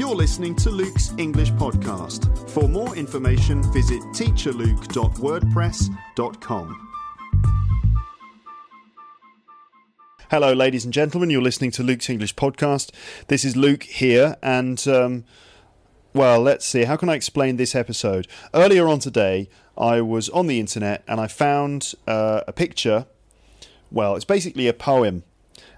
You're listening to Luke's English Podcast. For more information, visit teacherluke.wordpress.com. Hello, ladies and gentlemen. You're listening to Luke's English Podcast. This is Luke here, and um, well, let's see. How can I explain this episode? Earlier on today, I was on the internet and I found uh, a picture. Well, it's basically a poem,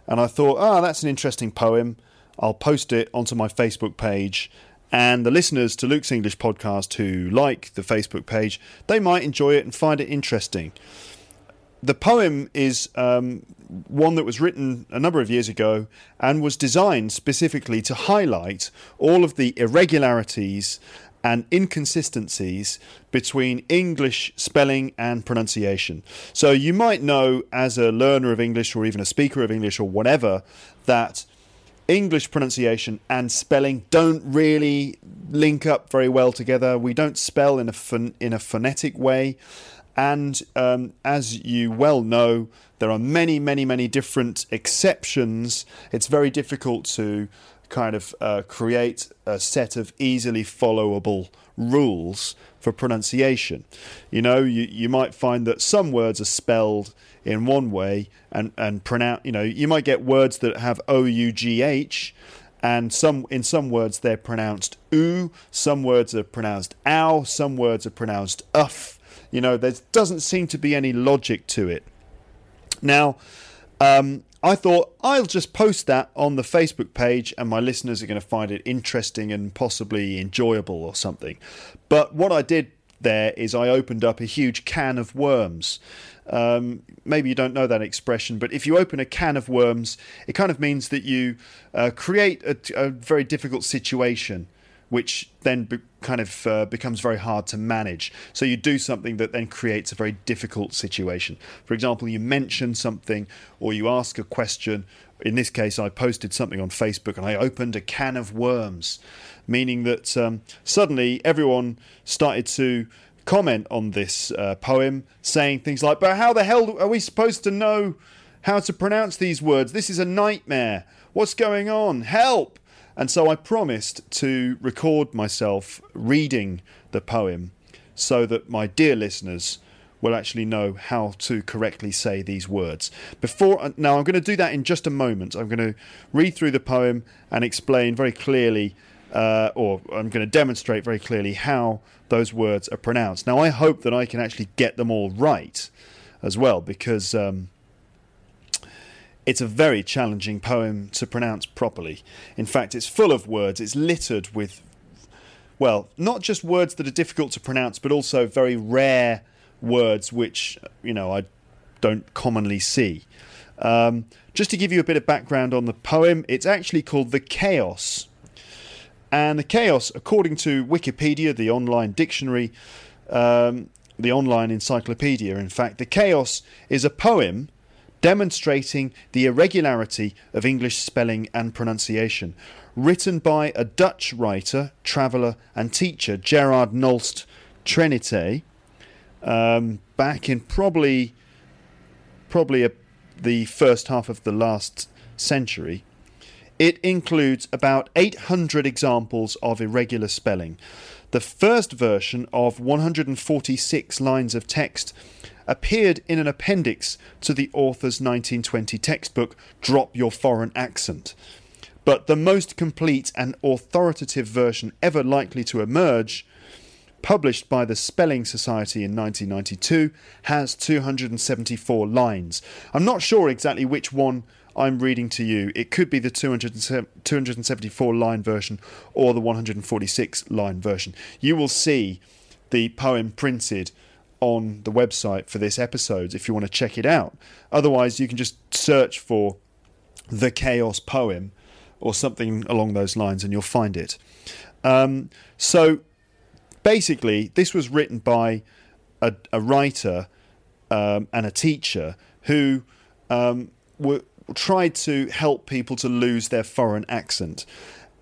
and I thought, ah, oh, that's an interesting poem. I'll post it onto my Facebook page. And the listeners to Luke's English podcast who like the Facebook page, they might enjoy it and find it interesting. The poem is um, one that was written a number of years ago and was designed specifically to highlight all of the irregularities and inconsistencies between English spelling and pronunciation. So you might know as a learner of English or even a speaker of English or whatever that English pronunciation and spelling don't really link up very well together. We don't spell in a phon- in a phonetic way, and um, as you well know, there are many, many, many different exceptions. It's very difficult to kind of uh, create a set of easily followable rules for pronunciation. You know, you, you might find that some words are spelled in one way and, and pronounce, you know, you might get words that have O U G H and some in some words they're pronounced oo, some words are pronounced ow, some words are pronounced uff. You know, there doesn't seem to be any logic to it. Now, um, I thought I'll just post that on the Facebook page and my listeners are going to find it interesting and possibly enjoyable or something. But what I did there is I opened up a huge can of worms. Um, maybe you don't know that expression, but if you open a can of worms, it kind of means that you uh, create a, a, very difficult situation, which then be, kind of uh, becomes very hard to manage. So you do something that then creates a very difficult situation. For example, you mention something or you ask a question. In this case, I posted something on Facebook and I opened a can of worms, meaning that um, suddenly everyone started to comment on this uh, poem, saying things like, But how the hell are we supposed to know how to pronounce these words? This is a nightmare. What's going on? Help! And so I promised to record myself reading the poem so that my dear listeners will actually know how to correctly say these words. Before uh, now I'm going to do that in just a moment. I'm going to read through the poem and explain very clearly uh, or I'm going to demonstrate very clearly how those words are pronounced. Now, I hope that I can actually get them all right as well, because um, it's a very challenging poem to pronounce properly. In fact, it's full of words, it's littered with, well, not just words that are difficult to pronounce, but also very rare words which, you know, I don't commonly see. Um, just to give you a bit of background on the poem, it's actually called The Chaos and the chaos, according to Wikipedia, the online dictionary, um, the online encyclopedia, in fact, the chaos is a poem demonstrating the irregularity of English spelling and pronunciation, written by a Dutch writer, traveller, and teacher, Gerard Nolst Trinité, um, back in probably probably a, the first half of the last century. It includes about 800 examples of irregular spelling. The first version of 146 lines of text appeared in an appendix to the author's 1920 textbook, Drop Your Foreign Accent. But the most complete and authoritative version ever likely to emerge, published by the Spelling Society in 1992, has 274 lines. I'm not sure exactly which one I'm reading to you. It could be the 274 line version or the 146 line version. You will see the poem printed on the website for this episode if you want to check it out. Otherwise, you can just search for the chaos poem or something along those lines, and you'll find it. Um, so basically, this was written by a, a writer um, and a teacher who um, were, tried to help people to lose their foreign accent.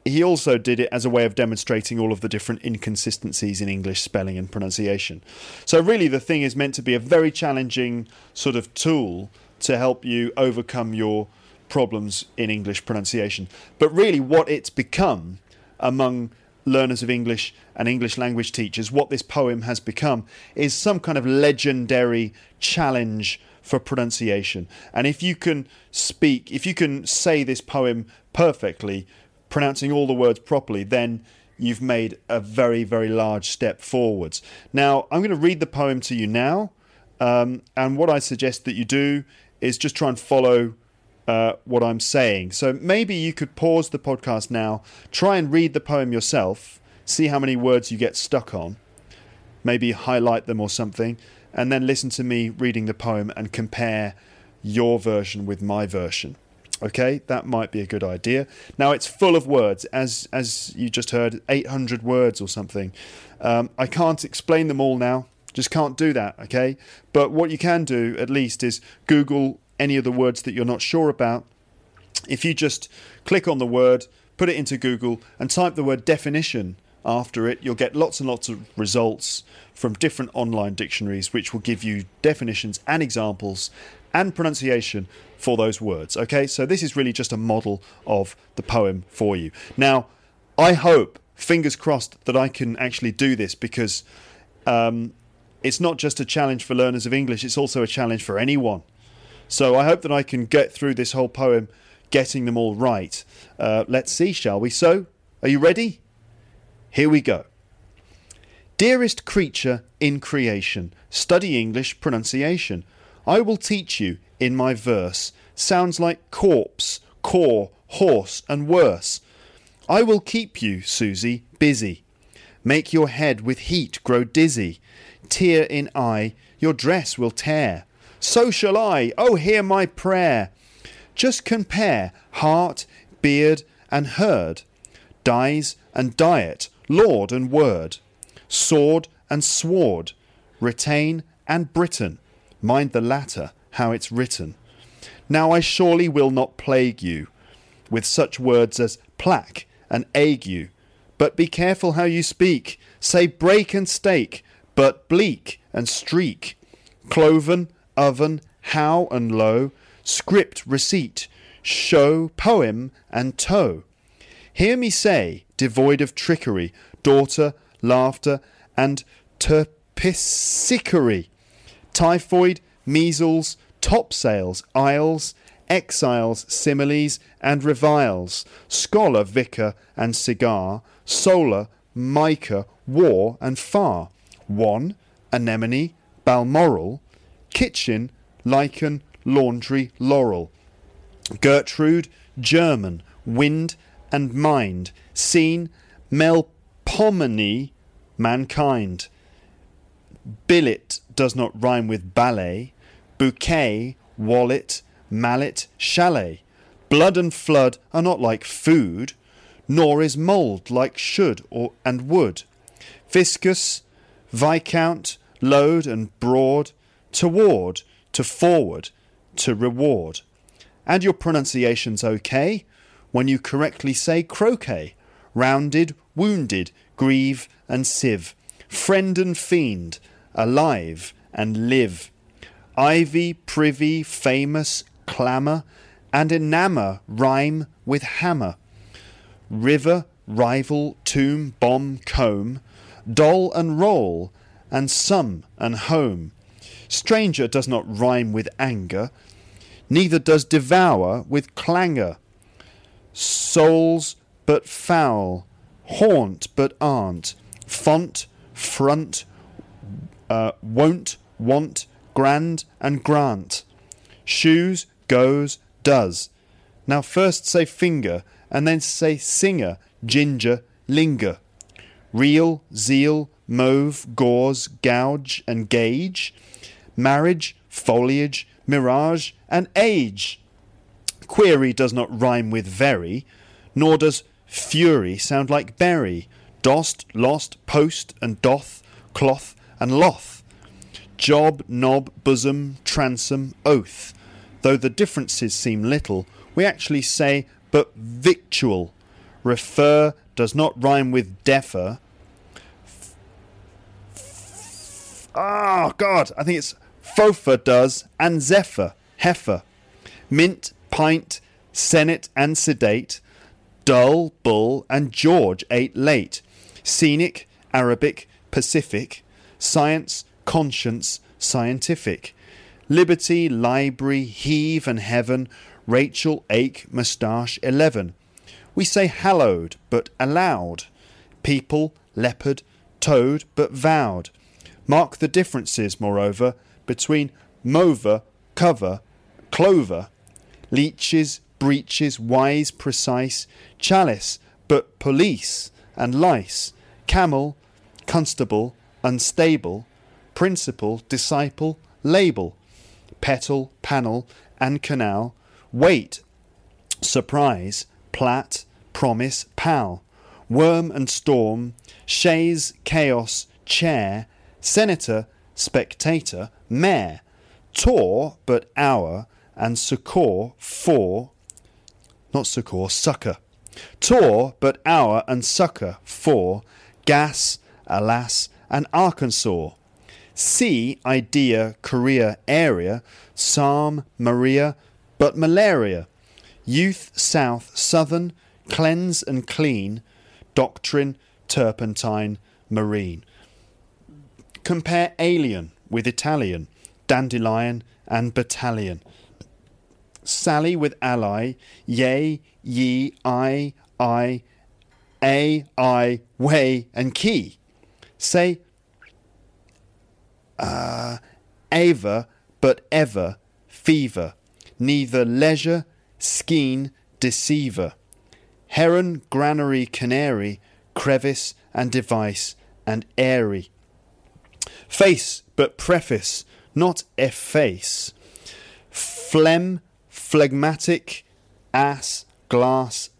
He also did it as a way of demonstrating all of the different inconsistencies in English spelling and pronunciation. So, really, the thing is meant to be a very challenging sort of tool to help you overcome your problems in English pronunciation. But really, what it's become among learners of English and English language teachers, what this poem has become is some kind of legendary challenge for pronunciation. And if you can speak, if you can say this poem perfectly, pronouncing all the words properly, then you've made a very, very large step forwards. Now, I'm going to read the poem to you now. Um, and what I suggest that you do is just try and follow uh, what I'm saying. So maybe you could pause the podcast now, try and read the poem yourself, see how many words you get stuck on, maybe highlight them or something, and then listen to me reading the poem and compare your version with my version. Okay, that might be a good idea. Now it's full of words, as as you just heard, 800 words or something. Um, I can't explain them all now. Just can't do that. Okay, but what you can do at least is Google any of the words that you're not sure about. If you just click on the word, put it into Google, and type the word definition after it, you'll get lots and lots of results from different online dictionaries, which will give you definitions and examples and pronunciation for those words. Okay, so this is really just a model of the poem for you. Now, I hope, fingers crossed, that I can actually do this because um, it's not just a challenge for learners of English, it's also a challenge for anyone. So I hope that I can get through this whole poem, getting them all right. Uh, let's see, shall we? So, are you ready? Here we go. Dearest creature in creation, study English pronunciation. I will teach you in my verse. Sounds like corpse, core, horse, and worse. I will keep you, Susie, busy. Make your head with heat grow dizzy. Tear in eye, your dress will tear. So shall I. Oh, hear my prayer. Just compare heart, beard, and herd, dies and diet, lord and word sword and sword, retain and Britain. Mind the latter, how it's written. Now I surely will not plague you with such words as plaque and ague, but be careful how you speak. Say break and stake, but bleak and streak. Cloven, oven, how and low, script, receipt, show, poem, and toe. Hear me say, devoid of trickery, daughter, laughter, and terpsichore, typhoid, measles, topsails, isles, exiles, similes, and reviles, scholar, vicar, and cigar, solar, mica, war, and far, one, anemone, balmoral, kitchen, lichen, laundry, laurel, Gertrude, German, wind, and mind, scene, melpomene, mankind. Billet does not rhyme with ballet. Bouquet, wallet, mallet, chalet. Blood and flood are not like food, nor is mould like should or and would. Viscous, viscount, load and broad, toward, to forward, to reward. And your pronunciation's okay when you correctly say croquet, rounded, wounded, grieve, and sieve, friend and fiend, alive and live, ivy, privy, famous, clamour, and enamour rhyme with hammer, river, rival, tomb, bomb, comb, doll and roll, and some and home. Stranger does not rhyme with anger, neither does devour with clangour. Souls but foul, haunt but aren't, font, front, uh, won't, want, grand, and grant. Shoes, goes, does. Now first say finger, and then say singer, ginger, linger. Real, zeal, mauve, gauze, gouge, and gauge. Marriage, foliage, mirage, and age. Query does not rhyme with very, nor does fury sound like berry. Dost, lost, post, and doth, cloth, and loth. Job, knob, bosom, transom, oath. Though the differences seem little, we actually say but victual. Refer does not rhyme with defer. Oh, God, I think it's Feoffer does and Zephyr, heifer. Mint, pint, senate, and sedate. Dull, bull, and George ate late. Scenic, Arabic, Pacific. Science, conscience, scientific. Liberty, library, heave, and heaven. Rachel, ache, moustache, eleven. We say hallowed, but allowed. People, leopard, toad, but vowed. Mark the differences, moreover, between mover, cover, clover, leeches, breeches, wise, precise, chalice, but police, and lice, camel, constable, unstable, principal, disciple, label, petal, panel, and canal, wait, surprise, plat, promise, pal, worm and storm, chaise, chaos, chair, senator, spectator, mayor, tor, but hour, and succour, for, not succour, succour. Tor, but hour, and succour, for, gas, alas, and Arkansas. Sea, idea, Korea, area, psalm, Maria, but malaria. Youth, south, southern, cleanse and clean, doctrine, turpentine, marine. Compare alien with Italian, dandelion and battalion. Sally with ally, yea, ye, I, I, a, I, way, and key. Say, uh, Ava, but ever, fever. Neither leisure, skeen, deceiver. Heron, granary, canary, crevice, and device, and airy. Face, but preface, not efface. Phlegm, phlegmatic, ass, glass,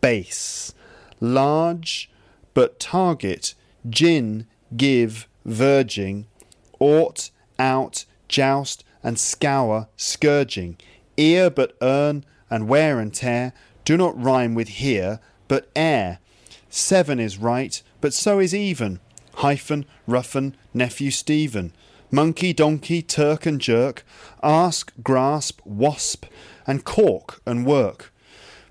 base. Large, but target, gin, give, verging. Ought, out, joust, and scour, scourging. Ear, but earn, and wear and tear, do not rhyme with here, but air. Seven is right, but so is even. Hyphen, roughen, nephew Stephen. Monkey, donkey, Turk and jerk. Ask, grasp, wasp, and cork and work.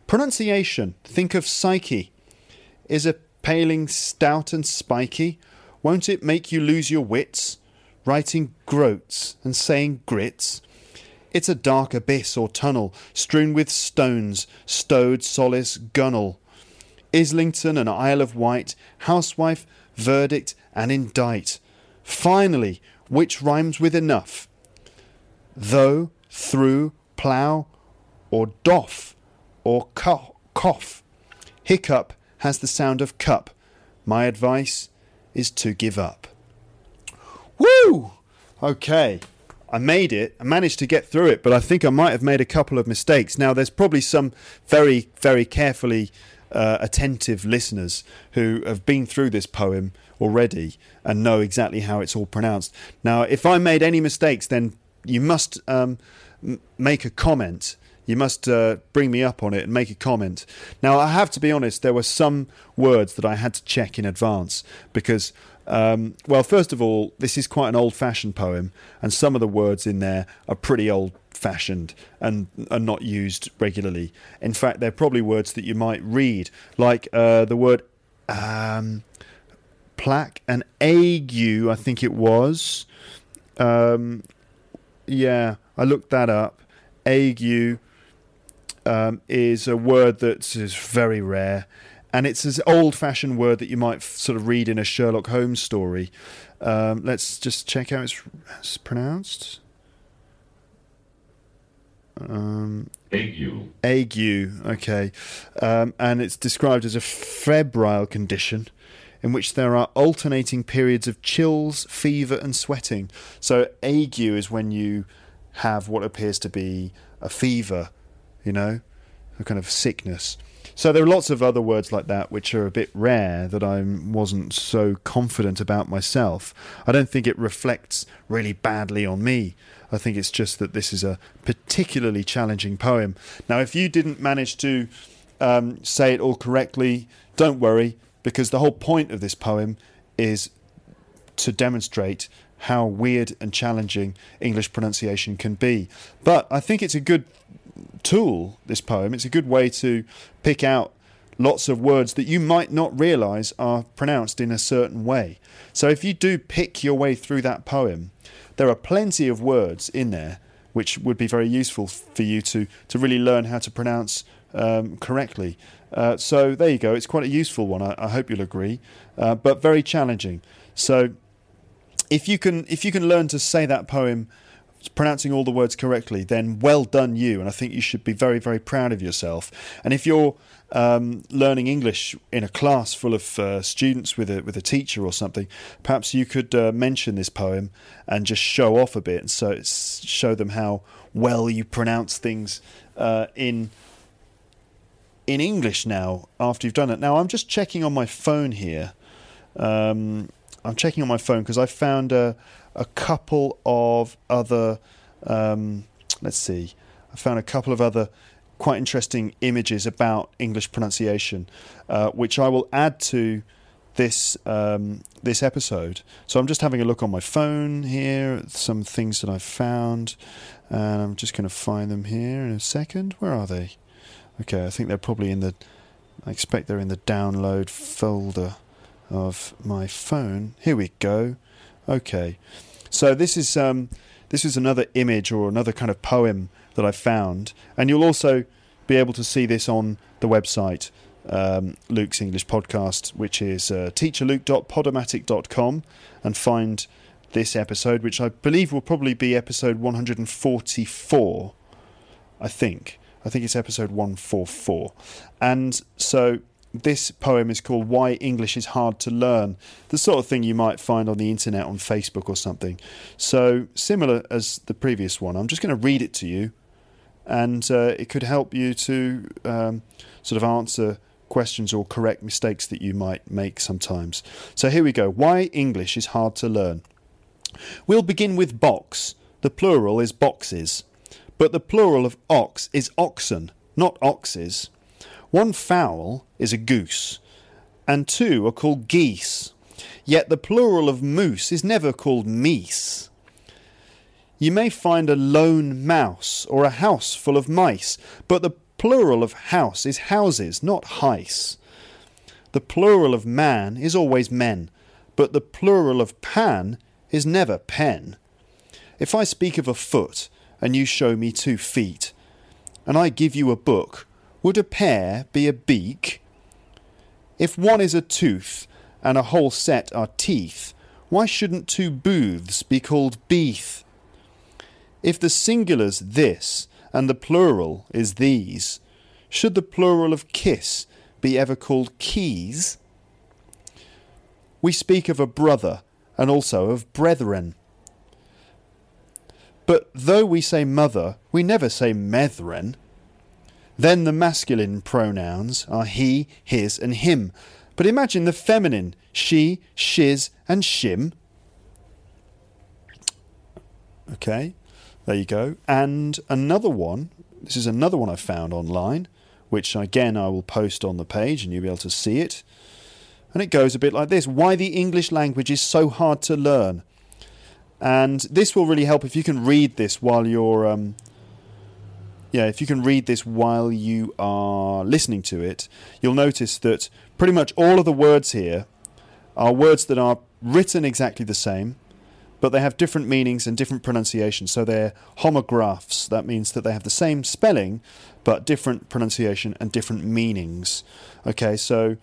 Pronunciation, think of psyche. Is a paling stout and spiky? Won't it make you lose your wits? Writing groats and saying grits? It's a dark abyss or tunnel, strewn with stones, stowed solace gunnel. Islington and Isle of Wight, housewife, verdict, and indict. Finally, which rhymes with enough? Though, through, plough, or doff, or co- cough. Hiccup has the sound of cup. My advice is to give up. Woo! Okay. I made it. I managed to get through it, but I think I might have made a couple of mistakes. Now, there's probably some very, very carefully uh, attentive listeners who have been through this poem already and know exactly how it's all pronounced. Now, if I made any mistakes, then you must um, make a comment. You must uh, bring me up on it and make a comment. Now, I have to be honest, there were some words that I had to check in advance because um, well, first of all, this is quite an old fashioned poem, and some of the words in there are pretty old fashioned and are not used regularly. In fact, they're probably words that you might read, like uh, the word um, plaque and ague, I think it was. Um, yeah, I looked that up. Ague um, is a word that is very rare and it's an old-fashioned word that you might sort of read in a Sherlock Holmes story. Um, let's just check how it's, it's pronounced. Um, ague. Ague, okay, um, and it's described as a febrile condition in which there are alternating periods of chills, fever, and sweating. So ague is when you have what appears to be a fever you know, a kind of sickness. So there are lots of other words like that which are a bit rare that I wasn't so confident about myself. I don't think it reflects really badly on me. I think it's just that this is a particularly challenging poem. Now, if you didn't manage to um, say it all correctly, don't worry, because the whole point of this poem is to demonstrate how weird and challenging English pronunciation can be. But I think it's a good tool, this poem. It's a good way to pick out lots of words that you might not realize are pronounced in a certain way. So if you do pick your way through that poem, there are plenty of words in there which would be very useful for you to, to really learn how to pronounce um, correctly. Uh, so there you go. It's quite a useful one. I, I hope you'll agree, uh, but very challenging. So if you can if you can learn to say that poem pronouncing all the words correctly, then well done you. And I think you should be very, very proud of yourself. And if you're um, learning English in a class full of uh, students with a with a teacher or something, perhaps you could uh, mention this poem and just show off a bit, and so show them how well you pronounce things uh, in in English now. After you've done it, now I'm just checking on my phone here. Um, I'm checking on my phone because I found a a couple of other. Um, let's see. I found a couple of other quite interesting images about English pronunciation, uh, which I will add to this um, this episode. So I'm just having a look on my phone here, at some things that I've found, and I'm just going to find them here in a second. Where are they? Okay, I think they're probably in the. I expect they're in the download folder of my phone. Here we go. Okay, so this is um, this is another image or another kind of poem that I found, and you'll also be able to see this on the website um, Luke's English Podcast, which is uh, teacherluke.podomatic.com, and find this episode, which I believe will probably be episode 144. I think. I think it's episode 144. And so this poem is called Why English is Hard to Learn, the sort of thing you might find on the internet on Facebook or something. So, similar as the previous one, I'm just going to read it to you, and uh, it could help you to um, sort of answer questions or correct mistakes that you might make sometimes. So, here we go Why English is Hard to Learn. We'll begin with box. The plural is boxes, but the plural of ox is oxen, not oxes. One fowl is a goose, and two are called geese. Yet the plural of moose is never called meese. You may find a lone mouse or a house full of mice, but the plural of house is houses, not heis. The plural of man is always men, but the plural of pan is never pen. If I speak of a foot, and you show me two feet, and I give you a book, would a pear be a beak? If one is a tooth and a whole set are teeth, why shouldn't two booths be called beeth? If the singular's this and the plural is these, should the plural of kiss be ever called keys? We speak of a brother and also of brethren. But though we say mother, we never say metheren. Then the masculine pronouns are he, his, and him. But imagine the feminine she, shiz, and shim. Okay, there you go. And another one, this is another one I found online, which again I will post on the page and you'll be able to see it. And it goes a bit like this Why the English language is so hard to learn. And this will really help if you can read this while you're um, yeah, if you can read this while you are listening to it, you'll notice that pretty much all of the words here are words that are written exactly the same, but they have different meanings and different pronunciations. So they're homographs. That means that they have the same spelling, but different pronunciation and different meanings. Okay, so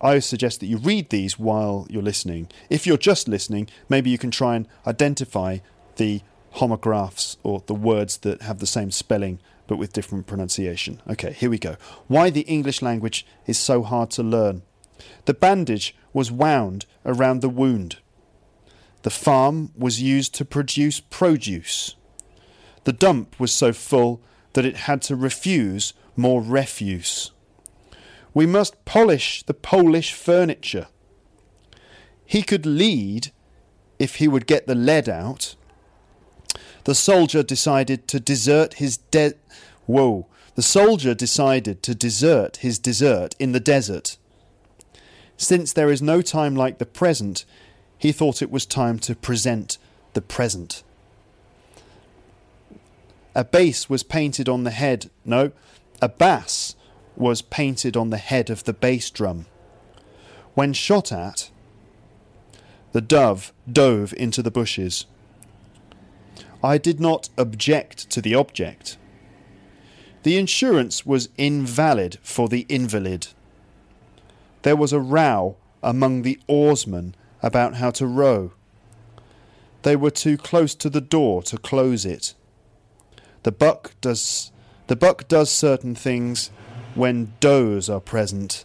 I suggest that you read these while you're listening. If you're just listening, maybe you can try and identify the homographs or the words that have the same spelling but with different pronunciation. Okay, here we go. Why the English language is so hard to learn. The bandage was wound around the wound. The farm was used to produce produce. The dump was so full that it had to refuse more refuse. We must polish the Polish furniture. He could lead if he would get the lead out. The soldier decided to desert his de- Whoa. The soldier decided to desert his desert in the desert. Since there is no time like the present, he thought it was time to present the present. A bass was painted on the head. No, a bass was painted on the head of the bass drum. When shot at, the dove dove into the bushes. I did not object to the object. The insurance was invalid for the invalid. There was a row among the oarsmen about how to row. They were too close to the door to close it. The buck does the buck does certain things when does are present.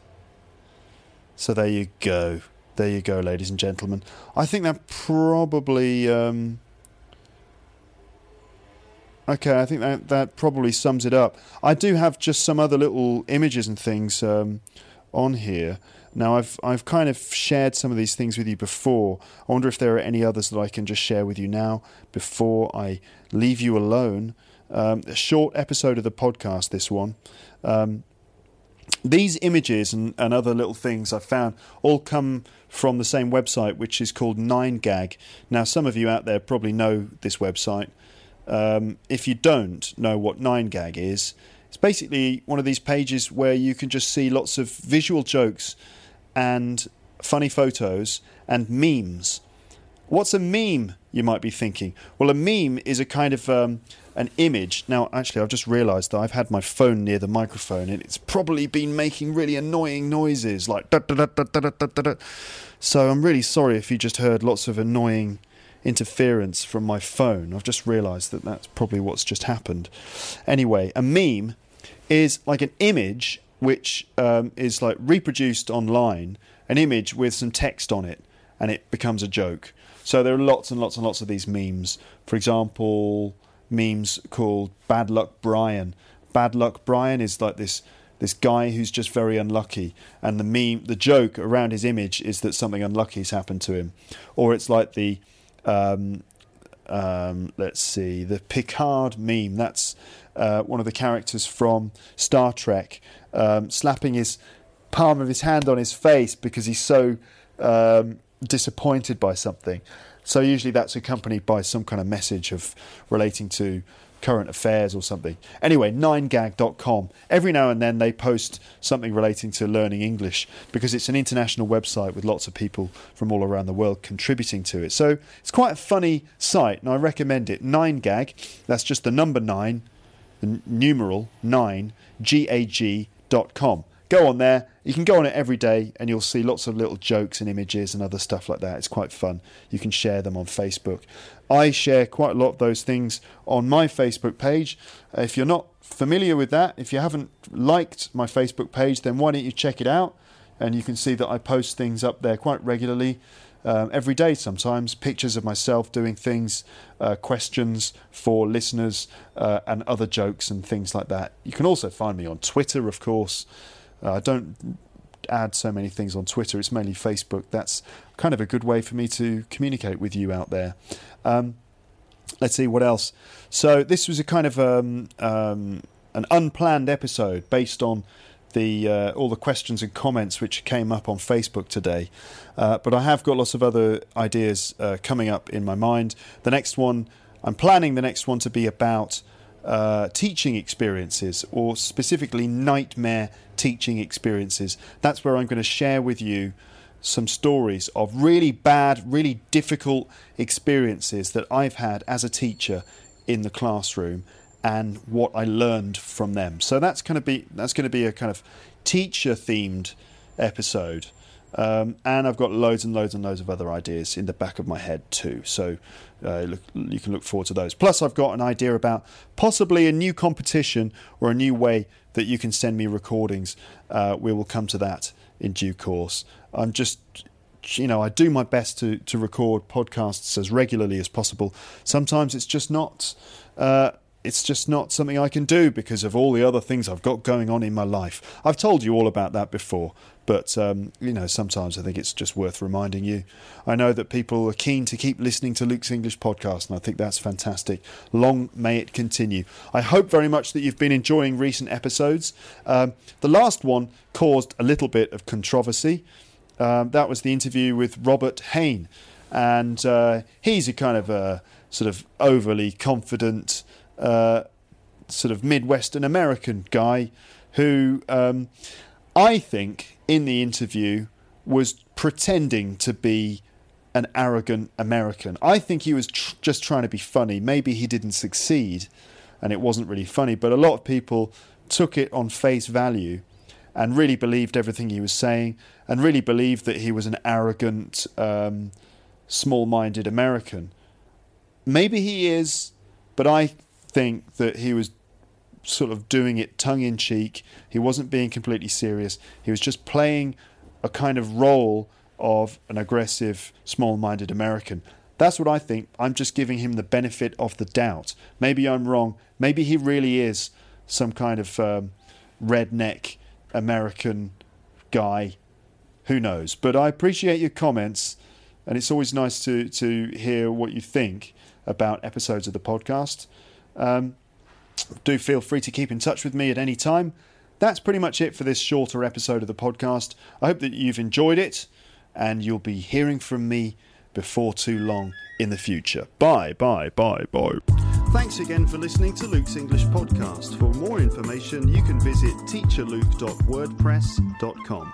So there you go. There you go, ladies and gentlemen. I think that probably um, Okay, I think that that probably sums it up. I do have just some other little images and things um, on here. Now I've I've kind of shared some of these things with you before. I wonder if there are any others that I can just share with you now before I leave you alone. Um, a short episode of the podcast, this one. Um, these images and, and other little things I've found all come from the same website, which is called 9gag. Now, some of you out there probably know this website. Um, if you don't know what 9gag is, it's basically one of these pages where you can just see lots of visual jokes and funny photos and memes. What's a meme, you might be thinking? Well, a meme is a kind of um, an image. Now, actually, I've just realised that I've had my phone near the microphone and it's probably been making really annoying noises like da da da da da da da da. So I'm really sorry if you just heard lots of annoying interference from my phone. I've just realised that that's probably what's just happened. Anyway, a meme is like an image which um, is like reproduced online, an image with some text on it, and it becomes a joke. So there are lots and lots and lots of these memes. For example, memes called Bad Luck Brian. Bad Luck Brian is like this this guy who's just very unlucky, and the meme, the joke around his image is that something unlucky has happened to him, or it's like the um, um, let's see, the Picard meme. That's uh, one of the characters from Star Trek, um, slapping his palm of his hand on his face because he's so um, disappointed by something. So usually that's accompanied by some kind of message of relating to current affairs or something. Anyway, 9gag.com. Every now and then they post something relating to learning English because it's an international website with lots of people from all around the world contributing to it. So it's quite a funny site and I recommend it. 9gag, that's just the number 9, the numeral 9, G-A-G.com go on there. You can go on it every day and you'll see lots of little jokes and images and other stuff like that. It's quite fun. You can share them on Facebook. I share quite a lot of those things on my Facebook page. If you're not familiar with that, if you haven't liked my Facebook page, then why don't you check it out? And you can see that I post things up there quite regularly. Um, every day sometimes pictures of myself doing things uh, questions for listeners uh, and other jokes and things like that you can also find me on twitter of course I don't add so many things on Twitter. It's mainly Facebook. That's kind of a good way for me to communicate with you out there. Um, let's see what else. So this was a kind of um, um, an unplanned episode based on the uh, all the questions and comments which came up on Facebook today. Uh, but I have got lots of other ideas uh, coming up in my mind. The next one, I'm planning the next one to be about uh, teaching experiences, or specifically nightmare teaching experiences. That's where I'm going to share with you some stories of really bad, really difficult experiences that I've had as a teacher in the classroom and what I learned from them. So that's going to be that's going to be a kind of teacher themed episode. Um, and I've got loads and loads and loads of other ideas in the back of my head too. So uh, look, you can look forward to those. Plus, I've got an idea about possibly a new competition or a new way that you can send me recordings. Uh, we will come to that in due course. I'm just, you know, I do my best to, to record podcasts as regularly as possible. Sometimes it's just not. Uh, it's just not something I can do because of all the other things I've got going on in my life. I've told you all about that before, but um, you know, sometimes I think it's just worth reminding you. I know that people are keen to keep listening to Luke's English podcast, and I think that's fantastic. Long may it continue. I hope very much that you've been enjoying recent episodes. Um, the last one caused a little bit of controversy. Um, that was the interview with Robert Hain, and uh, he's a kind of a sort of overly confident uh, sort of Midwestern American guy who um, I think in the interview was pretending to be an arrogant American. I think he was tr- just trying to be funny. Maybe he didn't succeed and it wasn't really funny, but a lot of people took it on face value and really believed everything he was saying and really believed that he was an arrogant, um, small minded American. Maybe he is, but I think that he was sort of doing it tongue in cheek. He wasn't being completely serious. He was just playing a kind of role of an aggressive, small minded American. That's what I think. I'm just giving him the benefit of the doubt. Maybe I'm wrong. Maybe he really is some kind of um, redneck American guy. Who knows? But I appreciate your comments, and it's always nice to, to hear what you think about episodes of the podcast. Um, do feel free to keep in touch with me at any time. That's pretty much it for this shorter episode of the podcast. I hope that you've enjoyed it and you'll be hearing from me before too long in the future. Bye, bye, bye, bye. Thanks again for listening to Luke's English podcast. For more information, you can visit teacherluke.wordpress.com.